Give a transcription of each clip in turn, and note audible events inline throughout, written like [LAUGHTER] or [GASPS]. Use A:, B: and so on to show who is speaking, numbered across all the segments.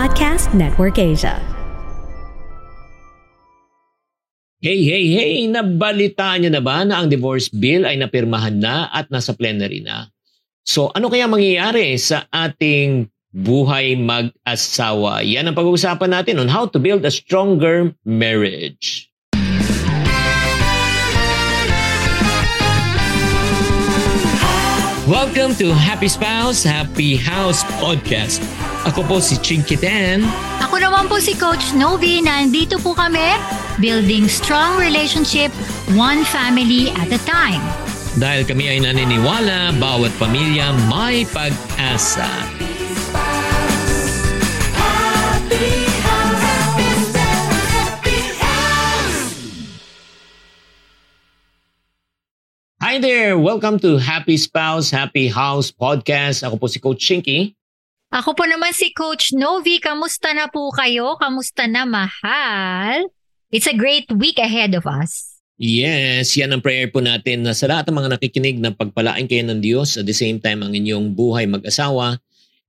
A: Podcast Network Asia.
B: Hey, hey, hey! Nabalitaan niyo na ba na ang divorce bill ay napirmahan na at nasa plenary na? So ano kaya mangyayari sa ating buhay mag-asawa? Yan ang pag-uusapan natin on how to build a stronger marriage. Welcome to Happy Spouse, Happy House Podcast. Ako po si Chinky Dan.
C: Ako naman po si Coach Novi. Nandito po kami, building strong relationship, one family at a time.
B: Dahil kami ay naniniwala, bawat pamilya may pag-asa. Hi there! Welcome to Happy Spouse, Happy House Podcast. Ako po si Coach Chinky.
C: Ako po naman si Coach Novi. Kamusta na po kayo? Kamusta na mahal? It's a great week ahead of us.
B: Yes, yan ang prayer po natin na sa lahat ng mga nakikinig na pagpalain kayo ng Diyos at the same time ang inyong buhay mag-asawa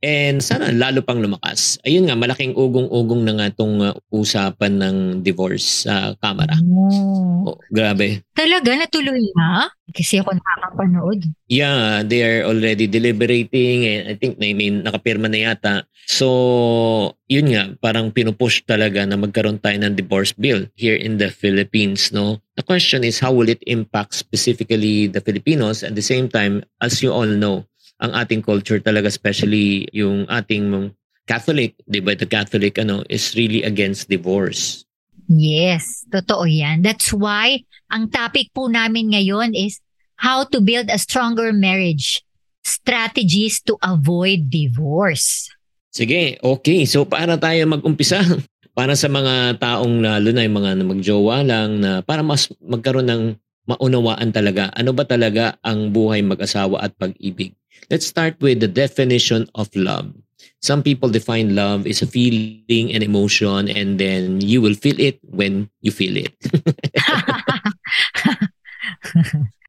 B: And sana lalo pang lumakas. Ayun nga, malaking ugong-ugong na nga itong uh, usapan ng divorce sa uh, Kamara.
C: Oh.
B: Oh, grabe.
C: Talaga, natuloy na? Kasi ako nakakapanood.
B: Yeah, they are already deliberating and I think may, may nakapirma na yata. So, yun nga, parang pinupush talaga na magkaroon tayo ng divorce bill here in the Philippines, no? The question is, how will it impact specifically the Filipinos? At the same time, as you all know, ang ating culture talaga, especially yung ating Catholic, di ba? The Catholic ano, is really against divorce.
C: Yes, totoo yan. That's why ang topic po namin ngayon is how to build a stronger marriage. Strategies to avoid divorce.
B: Sige, okay. So para tayo mag-umpisa? [LAUGHS] Para sa mga taong lalo na yung mga magjowa lang na para mas magkaroon ng maunawaan talaga. Ano ba talaga ang buhay mag-asawa at pag-ibig? Let's start with the definition of love. Some people define love is a feeling and emotion and then you will feel it when you feel it. [LAUGHS]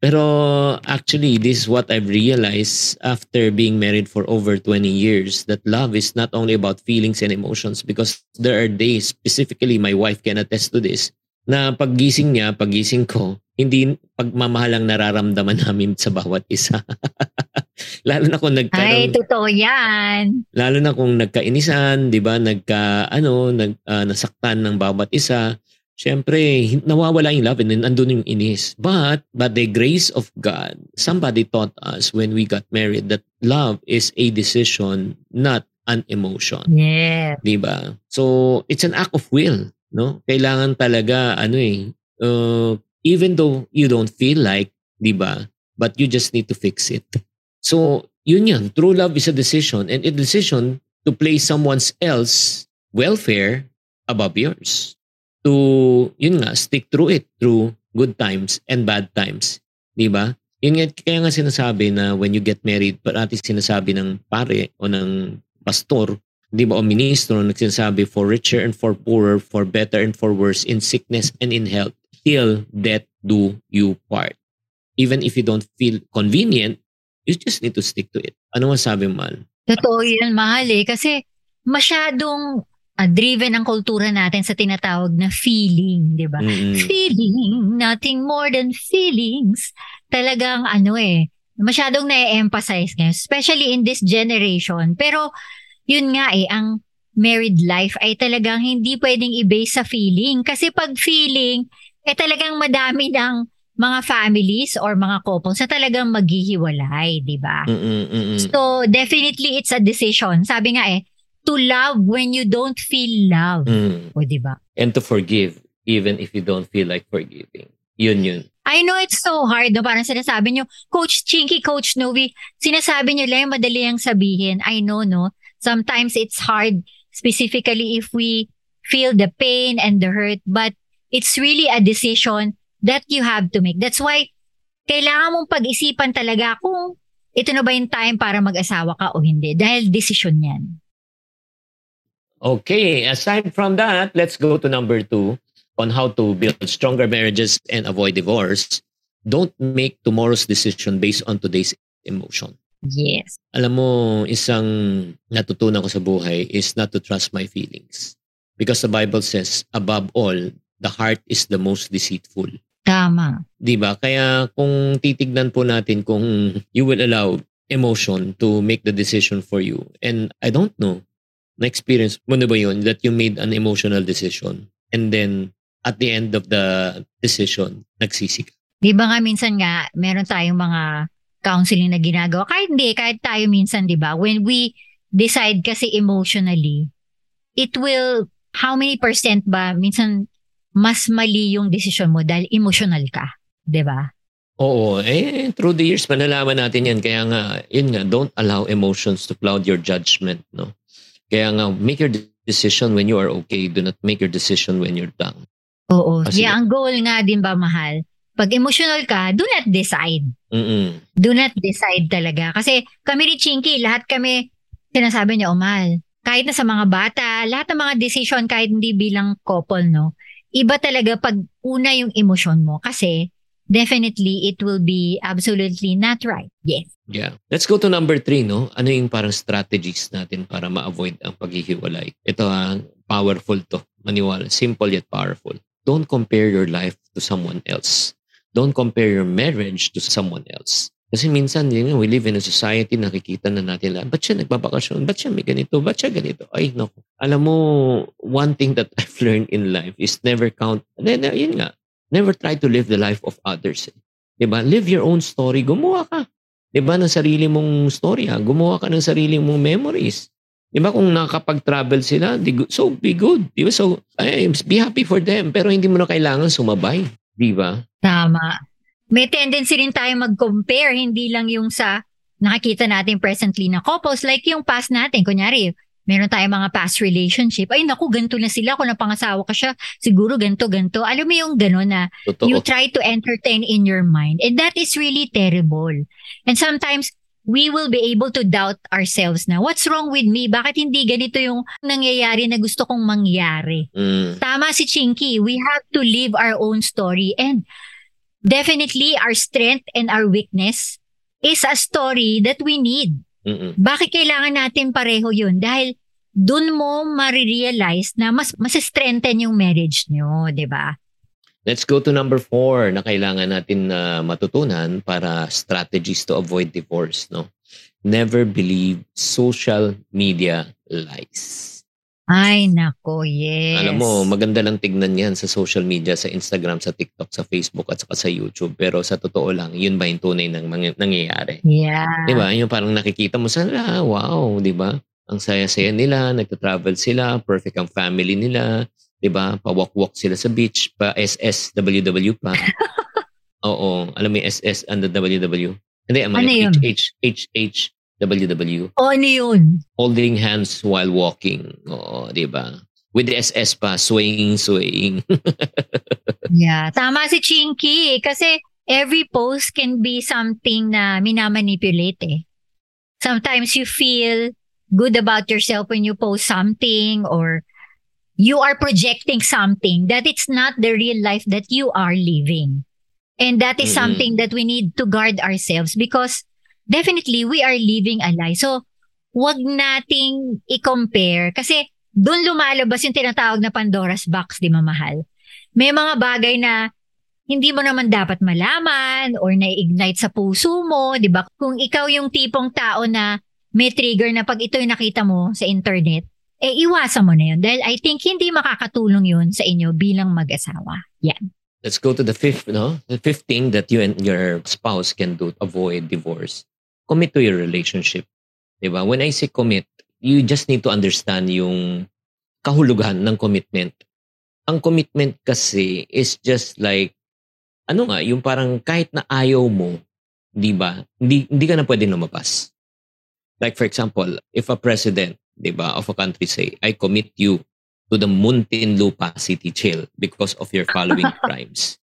B: Pero actually, this is what I've realized after being married for over 20 years that love is not only about feelings and emotions because there are days, specifically my wife can attest to this, na paggising niya, paggising ko, hindi pagmamahal ang nararamdaman namin sa bawat isa. [LAUGHS] [LAUGHS] lalo na kung nagkaroon...
C: Ay, totoo yan.
B: Lalo na kung nagkainisan, di ba? Nagka, ano, nag, uh, nasaktan ng bawat isa. Siyempre, nawawala yung love and then andun yung inis. But, by the grace of God, somebody taught us when we got married that love is a decision, not an emotion.
C: Yeah.
B: Di ba? So, it's an act of will. No? Kailangan talaga, ano eh, uh, even though you don't feel like, di ba? But you just need to fix it. So, yun yan. True love is a decision and a decision to place someone else welfare above yours. To, yun nga, stick through it through good times and bad times. Di ba? Yun nga, kaya nga sinasabi na when you get married, parati sinasabi ng pare o ng pastor, di ba, o ministro, nagsasabi for richer and for poorer, for better and for worse, in sickness and in health, till death do you part. Even if you don't feel convenient, You just need to stick to it. Ano masabi mo, Mal?
C: Totoo yan, mahal eh. Kasi masyadong uh, driven ang kultura natin sa tinatawag na feeling, di ba?
B: Mm-hmm.
C: Feeling, nothing more than feelings. Talagang ano eh, masyadong na-emphasize ngayon, especially in this generation. Pero yun nga eh, ang married life ay talagang hindi pwedeng i-base sa feeling. Kasi pag feeling, eh talagang madami ng mga families or mga couples na talagang maghihiwalay, di ba? So, definitely it's a decision. Sabi nga eh, to love when you don't feel love.
B: Mm.
C: O, di ba?
B: And to forgive even if you don't feel like forgiving. Yun yun.
C: I know it's so hard. No? Parang sinasabi nyo, Coach Chinky, Coach Novi, sinasabi nyo lang, madali ang sabihin. I know, no? Sometimes it's hard, specifically if we feel the pain and the hurt. But it's really a decision that you have to make. That's why, kailangan mong pag-isipan talaga kung ito na ba yung time para mag-asawa ka o hindi. Dahil decision yan.
B: Okay, aside from that, let's go to number two on how to build stronger marriages and avoid divorce. Don't make tomorrow's decision based on today's emotion.
C: Yes.
B: Alam mo, isang natutunan ko sa buhay is not to trust my feelings. Because the Bible says, above all, the heart is the most deceitful.
C: Tama.
B: 'Di ba? Kaya kung titignan po natin kung you will allow emotion to make the decision for you. And I don't know, na-experience mo na ba yun that you made an emotional decision and then at the end of the decision, nagsisi ka?
C: Di ba nga minsan nga, meron tayong mga counseling na ginagawa. Kahit hindi, kahit tayo minsan, di ba? When we decide kasi emotionally, it will, how many percent ba, minsan mas mali yung decision mo dahil emotional ka. Di ba?
B: Oo. Eh, through the years, malalaman natin yan. Kaya nga, yun nga, don't allow emotions to cloud your judgment, no? Kaya nga, make your decision when you are okay. Do not make your decision when you're down.
C: Oo.
B: Kasi-
C: yeah, ang goal nga din ba, mahal? Pag emotional ka, do not decide.
B: Mm-mm.
C: Do not decide talaga. Kasi kami ni Chinky, lahat kami, sinasabi niya, Omal, kahit na sa mga bata, lahat ng mga decision, kahit hindi bilang couple, no? Iba talaga pag una yung emosyon mo. Kasi, definitely, it will be absolutely not right. Yes.
B: Yeah. Let's go to number three, no? Ano yung parang strategies natin para ma-avoid ang paghihiwalay? Ito ha, powerful to. Maniwala. Simple yet powerful. Don't compare your life to someone else. Don't compare your marriage to someone else. Kasi minsan, yun, nga, we live in a society, nakikita na natin lahat, ba't siya nagbabakasyon? Ba't siya may ganito? Ba't siya ganito? Ay, naku. Alam mo, one thing that [LAUGHS] I've learned in life is never count, then, yun nga, never try to live the life of others. Eh. Diba? Live your own story. Gumawa ka. Diba? Ng sarili mong story. Ha? Gumawa ka ng sarili mong memories. Diba? Kung nakakapag-travel sila, so be good. Diba? So, ay, be happy for them. Pero hindi mo na kailangan sumabay. Diba?
C: Tama. May tendency rin tayo mag-compare, hindi lang yung sa nakikita natin presently na couples, like yung past natin. Kunyari, meron tayong mga past relationship. Ay, naku, ganito na sila. Kung napangasawa ka siya, siguro ganito, ganito. Alam mo yung gano'n na
B: Totoo.
C: you try to entertain in your mind. And that is really terrible. And sometimes, we will be able to doubt ourselves na, what's wrong with me? Bakit hindi ganito yung nangyayari na gusto kong mangyari?
B: Mm.
C: Tama si Chinky. We have to live our own story. And definitely, our strength and our weakness is a story that we need.
B: Mm-mm.
C: Bakit kailangan natin pareho yun? Dahil dun mo marirealize na mas mas strengthen yung marriage nyo, di ba?
B: Let's go to number four na kailangan natin na matutunan para strategies to avoid divorce. No, Never believe social media lies.
C: Ay, nako, yes.
B: Alam mo, maganda lang tignan yan sa social media, sa Instagram, sa TikTok, sa Facebook, at saka sa YouTube. Pero sa totoo lang, yun ba yung tunay ng mga- nangyayari?
C: Yeah.
B: Di ba? Yung parang nakikita mo sa, ah, wow, di ba? Ang saya-saya nila, nagta-travel sila, perfect ang family nila, di ba? Pa-walk-walk sila sa beach, pa SSWW [LAUGHS] pa. Oo, alam mo yung SS and the WW? Hindi, ano,
C: yun?
B: H, H, H, WW.
C: O, ano yun?
B: Holding hands while walking. Oo, di ba? With the SS pa, swaying, swaying. [LAUGHS]
C: Yeah. Tama si Chinky. Kasi every post can be something na minamanipulate eh. Sometimes you feel good about yourself when you post something or you are projecting something that it's not the real life that you are living. And that is
B: Mm-mm.
C: something that we need to guard ourselves because definitely we are living a lie. So, wag nating i-compare kasi doon lumalabas yung tinatawag na Pandora's box, di mamahal. May mga bagay na hindi mo naman dapat malaman or na-ignite sa puso mo, di ba? Kung ikaw yung tipong tao na may trigger na pag ito yung nakita mo sa internet, eh iwasan mo na yun. Dahil I think hindi makakatulong yun sa inyo bilang mag-asawa. Yan.
B: Let's go to the fifth, no? The fifth thing that you and your spouse can do to avoid divorce. Commit to your relationship. Diba? When I say commit, you just need to understand yung kahulugan ng commitment. Ang commitment kasi is just like, ano nga, yung parang kahit na ayaw mo, di ba, hindi, hindi ka na pwede lumabas. Like for example, if a president, di ba, of a country say, I commit you to the Muntinlupa City Jail because of your following [LAUGHS] crimes.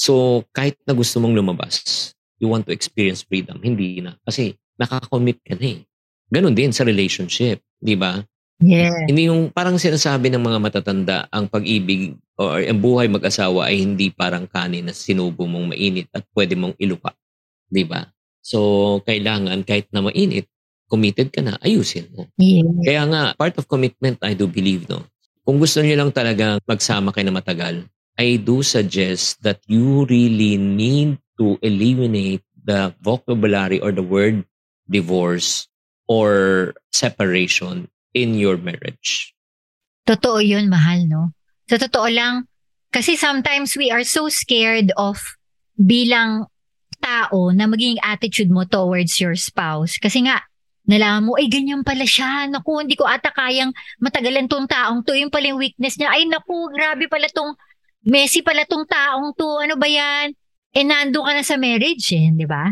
B: So, kahit na gusto mong lumabas, you want to experience freedom, hindi na. Kasi nakakommit ka na eh. Ganon din sa relationship, di ba?
C: Yeah.
B: Hindi yung parang sinasabi ng mga matatanda, ang pag-ibig or ang buhay mag-asawa ay hindi parang kanin na sinubo mong mainit at pwede mong ilupa. Di ba? So, kailangan kahit na mainit, committed ka na, ayusin mo.
C: Yeah.
B: Kaya nga, part of commitment, I do believe, no? Kung gusto niyo lang talaga magsama kayo na matagal, I do suggest that you really need to eliminate the vocabulary or the word divorce or separation in your marriage.
C: Totoo yun, mahal, no? Sa totoo lang, kasi sometimes we are so scared of bilang tao na maging attitude mo towards your spouse. Kasi nga, nalaman mo, ay ganyan pala siya. Naku, hindi ko ata kayang matagalan tong taong to. Yung pala yung weakness niya. Ay naku, grabe pala tong, messy pala tong taong to. Ano ba yan? Eh, nando ka na sa marriage eh, di ba?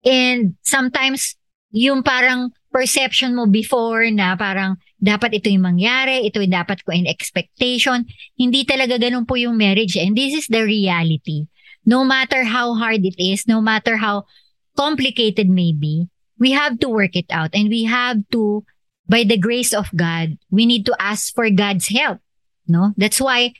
C: And sometimes, yung parang perception mo before na parang dapat ito yung mangyari, ito yung dapat ko in expectation. Hindi talaga ganun po yung marriage. And this is the reality. No matter how hard it is, no matter how complicated may be, we have to work it out and we have to, by the grace of God, we need to ask for God's help. No? That's why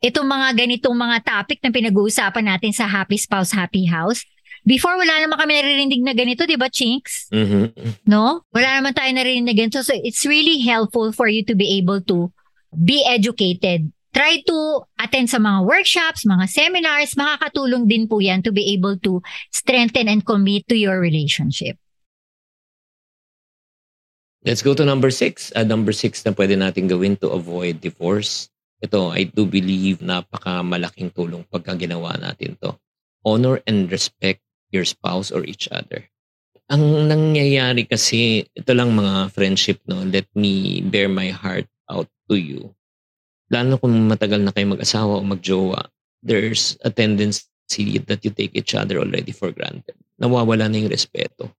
C: itong mga ganitong mga topic na pinag-uusapan natin sa Happy Spouse, Happy House, Before, wala naman kami naririnig na ganito, di ba, Chinks?
B: Mm-hmm.
C: No? Wala naman tayo naririnig na ganito. So, it's really helpful for you to be able to be educated. Try to attend sa mga workshops, mga seminars. Makakatulong din po yan to be able to strengthen and commit to your relationship.
B: Let's go to number six. Uh, number six na pwede natin gawin to avoid divorce. Ito, I do believe napaka malaking tulong pagka ginawa natin to. Honor and respect your spouse or each other. Ang nangyayari kasi, ito lang mga friendship, no? Let me bear my heart out to you. Lalo kung matagal na kayo mag-asawa o magjowa, there's a tendency that you take each other already for granted. Nawawala na yung respeto.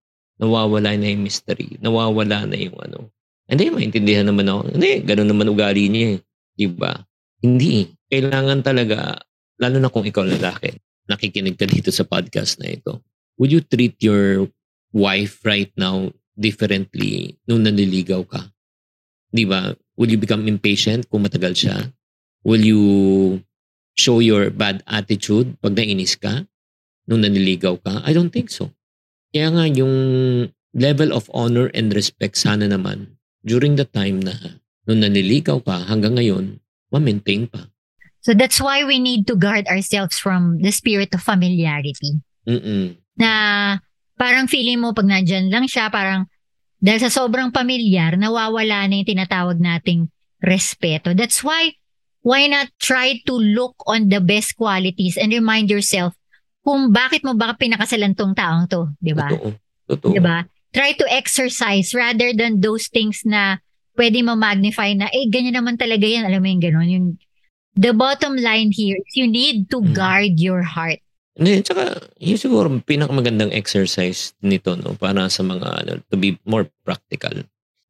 B: Nawawala na yung mystery. Nawawala na yung ano. Hindi, maintindihan naman ako. Hindi, ganun naman ugali niya eh. Diba? Hindi. Kailangan talaga, lalo na kung ikaw lalaki, nakikinig ka dito sa podcast na ito, would you treat your wife right now differently nung nanliligaw ka? Di ba? Will you become impatient kung matagal siya? Will you show your bad attitude pag nainis ka nung nanliligaw ka? I don't think so. Kaya nga yung level of honor and respect sana naman during the time na nung nanliligaw ka hanggang ngayon, ma-maintain pa.
C: So that's why we need to guard ourselves from the spirit of familiarity.
B: Mm-mm.
C: Na parang feeling mo pag nandyan lang siya, parang dahil sa sobrang pamilyar, nawawala na yung tinatawag nating respeto. That's why, why not try to look on the best qualities and remind yourself kung bakit mo baka pinakasalan tong taong to, di ba?
B: Totoo. Totoo.
C: Di ba? Try to exercise rather than those things na pwede mo magnify na, eh, ganyan naman talaga yan. Alam mo yung gano'n, yung the bottom line here is you need to
B: Mm.
C: guard your heart.
B: Hindi, tsaka yun siguro pinakamagandang exercise nito no para sa mga ano to be more practical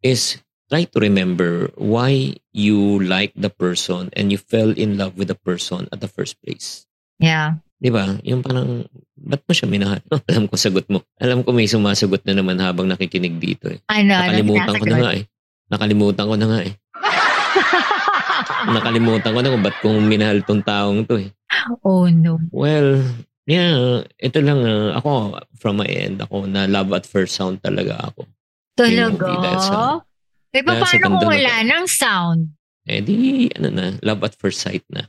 B: is try to remember why you like the person and you fell in love with the person at the first place.
C: Yeah.
B: 'Di ba? Yung parang ba't mo siya minahal? [LAUGHS] Alam ko sagot mo. Alam ko may sumasagot na naman habang nakikinig dito eh.
C: Ano, ano
B: Nakalimutan ko na nga eh. Nakalimutan ko na nga eh. [LAUGHS] Nakalimutan ko na kung ba't kong minahal tong taong to eh.
C: Oh no.
B: Well, yeah, ito lang uh, ako from my end ako na love at first sound talaga ako. Yung movie dahil sa-
C: Talaga? Eh, paano kung wala ng sound?
B: Eh di, ano na, love at first sight na.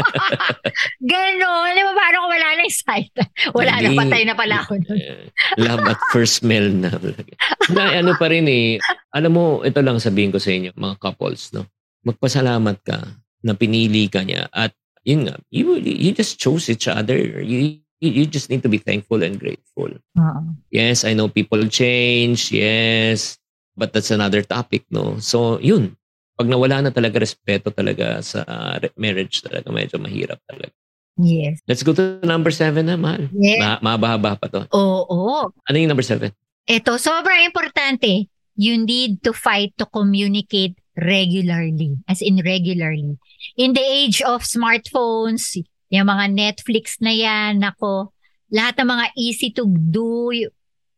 B: [LAUGHS]
C: Ganon. Di ba paano kung wala ng sight? [LAUGHS] Wala na,
B: Hindi.
C: patay na pala ako nun.
B: Eh, love at first smell na. [LAUGHS] na ano pa rin eh, alam mo, ito lang sabihin ko sa inyo, mga couples, no? Magpasalamat ka na pinili ka niya at yun nga, you, you just chose each other. You, you, just need to be thankful and grateful.
C: Oo.
B: Yes, I know people change. Yes. But that's another topic, no? So, yun. Pag nawala na talaga respeto talaga sa re- marriage talaga, medyo mahirap talaga.
C: Yes.
B: Let's go to number seven na, mahal.
C: yes.
B: Ma- mahaba-haba pa to.
C: Oo.
B: Ano yung number seven?
C: Ito, sobrang importante. You need to fight to communicate regularly. As in regularly. In the age of smartphones, yung mga Netflix na yan, nako, lahat ng mga easy to do,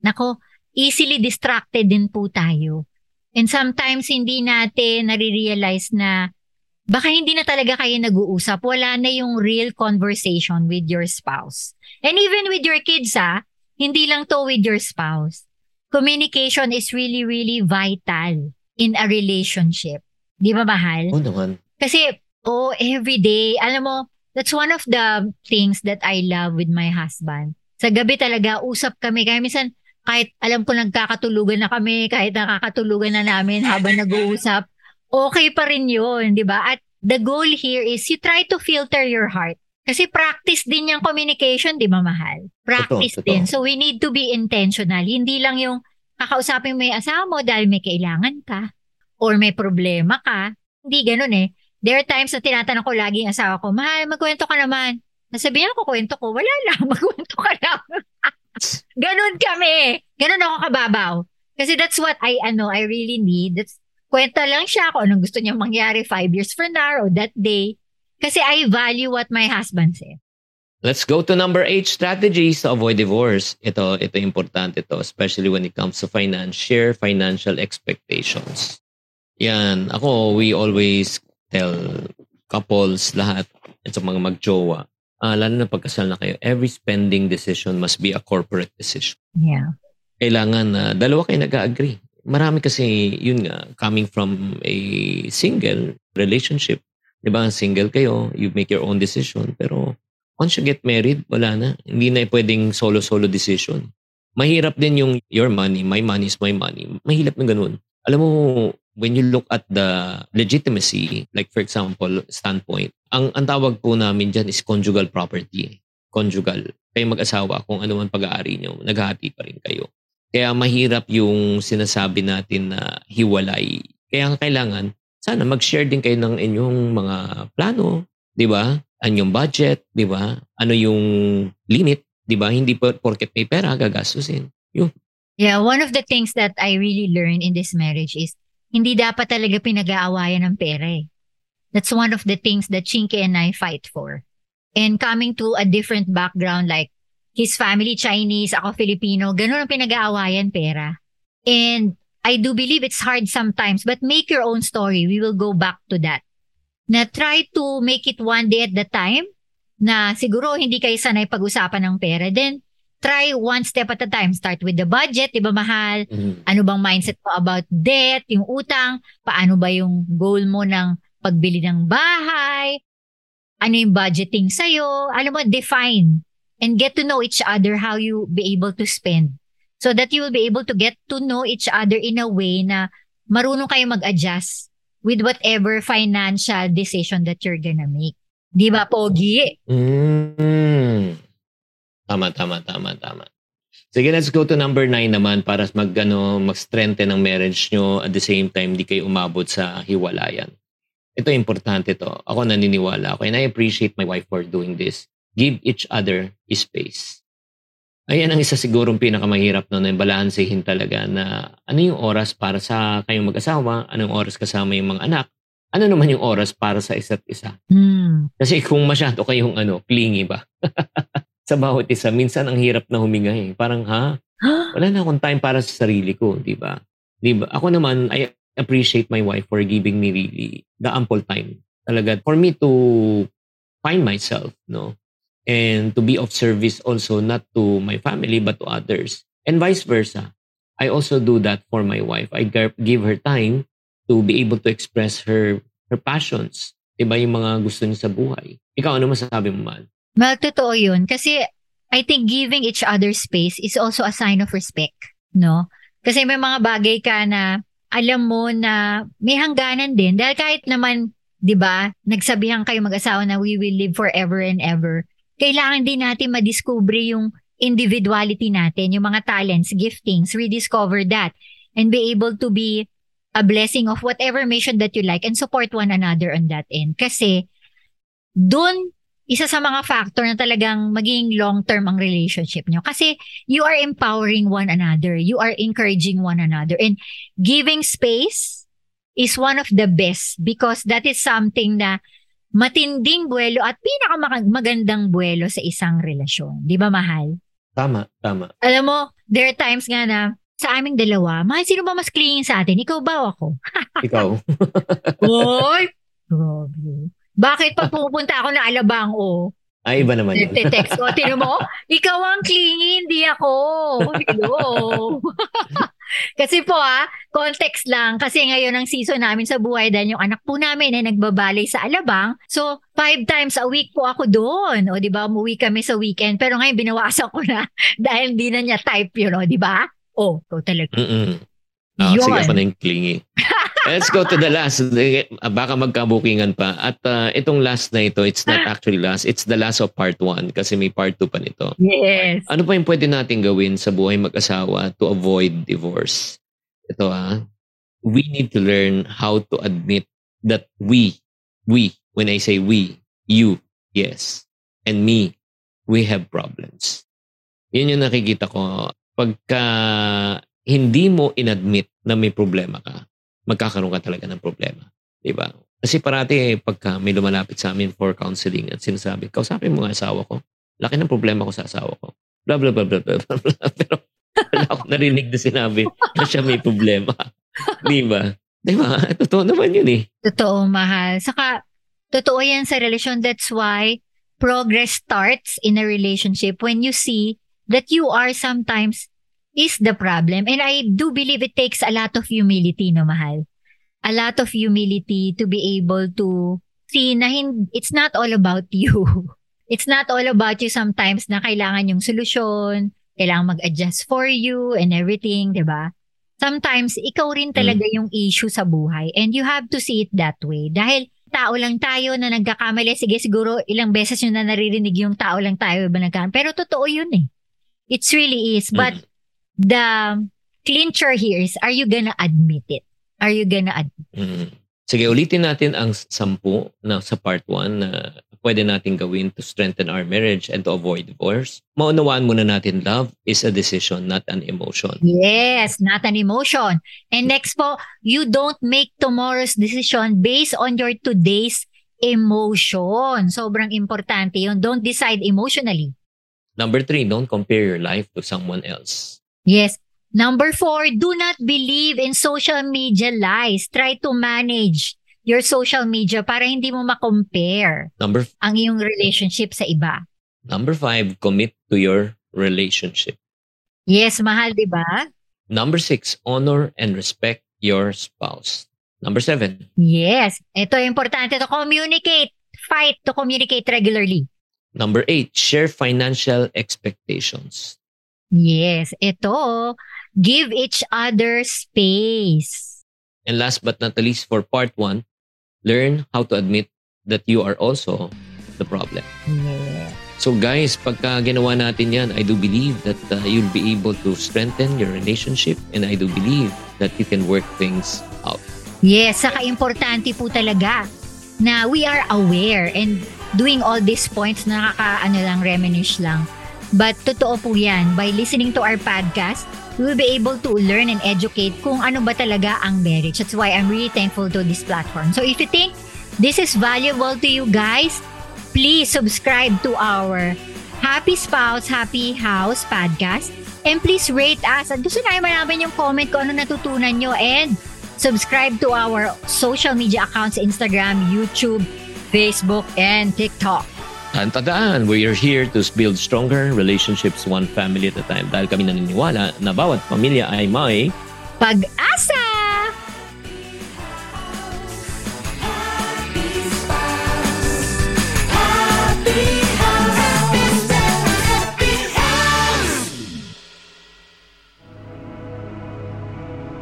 C: nako, easily distracted din po tayo. And sometimes hindi natin nare-realize na baka hindi na talaga kayo nag-uusap. Wala na yung real conversation with your spouse. And even with your kids, ah, hindi lang to with your spouse. Communication is really, really vital in a relationship. Di ba, mahal?
B: Oo naman.
C: Kasi, oh, every day, alam mo, that's one of the things that I love with my husband. Sa gabi talaga, usap kami. Kaya minsan, kahit alam ko nagkakatulugan na kami, kahit nakakatulugan na namin habang nag-uusap, okay pa rin yun, di ba? At the goal here is you try to filter your heart. Kasi practice din yung communication, di ba mahal? Practice
B: Totoo,
C: din.
B: totoo.
C: So we need to be intentional. Hindi lang yung kakausapin mo yung asawa mo dahil may kailangan ka or may problema ka. Hindi ganun eh. There are times na tinatanong ko lagi yung asawa ko, mahal, magkwento ka naman. Nasabihan ko, kwento ko. Wala lang, [LAUGHS] magkwento ka lang. Ganun kami. Ganun ako kababaw. Kasi that's what I, ano, I really need. That's, kwenta lang siya kung anong gusto niyang mangyari five years from now or that day. Kasi I value what my husband said.
B: Let's go to number eight, strategies to avoid divorce. Ito, ito importante to, especially when it comes to finance. Share financial expectations. Yan. Ako, we always tell couples, lahat, at sa mga magjowa, ah, lalo na pagkasal na kayo, every spending decision must be a corporate decision.
C: Yeah.
B: Kailangan na dalawa kayo nag-agree. Marami kasi, yun nga, coming from a single relationship, di ba, single kayo, you make your own decision, pero once you get married, wala na. Hindi na pwedeng solo-solo decision. Mahirap din yung your money, my money is my money. Mahirap na ganun. Alam mo, when you look at the legitimacy, like for example, standpoint, ang, ang tawag po namin dyan is conjugal property. Conjugal. Kayo mag-asawa, kung ano man pag-aari nyo, naghahati pa rin kayo. Kaya mahirap yung sinasabi natin na hiwalay. Kaya ang kailangan, sana mag-share din kayo ng inyong mga plano, di ba? Ano yung budget, di ba? Ano yung limit, di ba? Hindi po porket may pera, gagastusin.
C: Yeah, one of the things that I really learned in this marriage is hindi dapat talaga pinag-aawayan ng pera eh. That's one of the things that Chinky and I fight for. And coming to a different background like his family Chinese, ako Filipino, ganun ang pinag-aawayan pera. And I do believe it's hard sometimes, but make your own story. We will go back to that. Na try to make it one day at the time na siguro hindi kayo sanay pag-usapan ng pera. Then, try one step at a time. Start with the budget, di ba mahal?
B: Mhm.
C: Ano bang mindset mo about debt, yung utang? Paano ba yung goal mo ng pagbili ng bahay? Ano yung budgeting sa'yo? Alam mo, define and get to know each other how you be able to spend. So that you will be able to get to know each other in a way na marunong kayo mag-adjust with whatever financial decision that you're gonna make. Di ba, Pogi?
B: Mm. Tama, tama, tama, tama. Sige, let's go to number nine naman para mag, ano, mag-strengthen ang marriage nyo at the same time di kayo umabot sa hiwalayan. Ito importante to. Ako naniniwala ako and I appreciate my wife for doing this. Give each other space. Ayan ang isa sigurong pinakamahirap no, na balansehin talaga na ano yung oras para sa kayong mag-asawa, anong oras kasama yung mga anak, ano naman yung oras para sa isa't isa.
C: Hmm.
B: Kasi kung masyado kayong ano, clingy ba? [LAUGHS] sa bawat isa, minsan ang hirap na huminga eh. Parang ha, [GASPS] wala na akong time para sa sarili ko, di ba? Di ba? Ako naman, I appreciate my wife for giving me really the ample time. Talaga, for me to find myself, no? And to be of service also not to my family but to others. And vice versa. I also do that for my wife. I gi- give her time to be able to express her her passions. Diba yung mga gusto niya sa buhay. Ikaw, ano masasabi mo, man?
C: Well, totoo yun. Kasi I think giving each other space is also a sign of respect, no? Kasi may mga bagay ka na alam mo na may hangganan din. Dahil kahit naman, di ba, nagsabihan kayo mag-asawa na we will live forever and ever, kailangan din natin madiscover yung individuality natin, yung mga talents, giftings, rediscover that, and be able to be a blessing of whatever mission that you like and support one another on that end. Kasi, doon isa sa mga factor na talagang maging long-term ang relationship nyo. Kasi you are empowering one another. You are encouraging one another. And giving space is one of the best because that is something na matinding buwelo at pinakamagandang buwelo sa isang relasyon. Di ba, mahal?
B: Tama, tama.
C: Alam mo, there are times nga na sa aming dalawa, mahal, sino ba mas clinging sa atin? Ikaw ba o ako?
B: Ikaw. [LAUGHS]
C: Oy! [LAUGHS] Grabe. Bakit pag pupunta ako na alabang o?
B: Ay, iba naman yun.
C: Nagte-text ko. Tino mo, ikaw ang clingy, hindi ako. Hello. [LAUGHS] kasi po ah, context lang. Kasi ngayon ang season namin sa buhay dahil yung anak po namin ay nagbabalay sa Alabang. So, five times a week po ako doon. O, di ba, umuwi kami sa weekend. Pero ngayon, binawasan ko na [LAUGHS] dahil hindi na niya type yun, o, di ba? Oh, ikaw talaga.
B: Mm-mm. Oh,
C: Yun.
B: sige ako na yung clingy. [LAUGHS] Let's go to the last. Ah, Baka magkabukingan pa. At ah, itong last na ito, it's not actually last. It's the last of part 1 kasi may part 2 pa nito.
C: Yes.
B: Ano pa yung pwede natin gawin sa buhay mag-asawa to avoid divorce? Ito ah, we need to learn how to admit that we, we, when I say we, you, yes, and me, we have problems. Yun yung nakikita ko. Pagka hindi mo inadmit na may problema ka, magkakaroon ka talaga ng problema. Diba? Kasi parati pagka may lumalapit sa amin for counseling at sinasabi, kausapin mo ang asawa ko. Laki ng problema ko sa asawa ko. Blah, blah, blah, blah, blah, blah, blah. Pero wala akong narinig na sinabi na siya may problema. [LAUGHS] Di ba? Di ba? Totoo naman yun eh.
C: Totoo, mahal. Saka, totoo yan sa relasyon. That's why progress starts in a relationship when you see that you are sometimes is the problem. And I do believe it takes a lot of humility, no, mahal. A lot of humility to be able to see na hin- it's not all about [LAUGHS] you. It's not all about you sometimes na kailangan yung solusyon, kailangan mag-adjust for you and everything, di ba? Sometimes, ikaw rin talaga yung issue sa buhay and you have to see it that way. Dahil tao lang tayo na nagkakamali. Sige, siguro ilang beses yun na naririnig yung tao lang tayo ba nagkakamali. Pero totoo yun eh. It really is. But
B: Mm.
C: The clincher here is, are you gonna admit it? Are you gonna admit
B: Mm. Sige, ulitin natin ang sampu na sa part 1 na pwede natin gawin to strengthen our marriage and to avoid divorce. Maunawaan muna natin love is a decision, not an emotion.
C: Yes, not an emotion. And next po, you don't make tomorrow's decision based on your today's emotion. Sobrang importante yun. Don't decide emotionally.
B: Number three, don't compare your life to someone else.
C: Yes. Number four, do not believe in social media lies. Try to manage your social media para hindi mo ma-compare
B: Number
C: ang iyong relationship sa iba.
B: number five, commit to your relationship.
C: Yes, mahal, di ba?
B: Number six, honor and respect your spouse. Number seven,
C: Yes. Ito, importante to communicate. Fight to communicate regularly.
B: number eight, share financial expectations.
C: Yes. Ito, give each other space.
B: And last but not the least, for part one, learn how to admit that you are also the problem.
C: Yeah.
B: So guys, pagka ginawa natin yan, I do believe that uh, you'll be able to strengthen your relationship and I do believe that you can work things out.
C: Yes, saka importante po talaga na we are aware and doing all these points na nakaka, ano lang, reminisce lang. But totoo po yan, by listening to our podcast, we will be able to learn and educate kung ano ba talaga ang marriage. That's why I'm really thankful to this platform. So if you think this is valuable to you guys, please subscribe to our Happy Spouse, Happy House podcast. And please rate us. At gusto namin malaman yung comment kung ano natutunan nyo. And subscribe to our social media accounts, Instagram, YouTube, Facebook, and TikTok.
B: Ang tandaan, we are here to build stronger relationships one family at a time dahil kami naniniwala na bawat pamilya ay may
C: Pag-asa!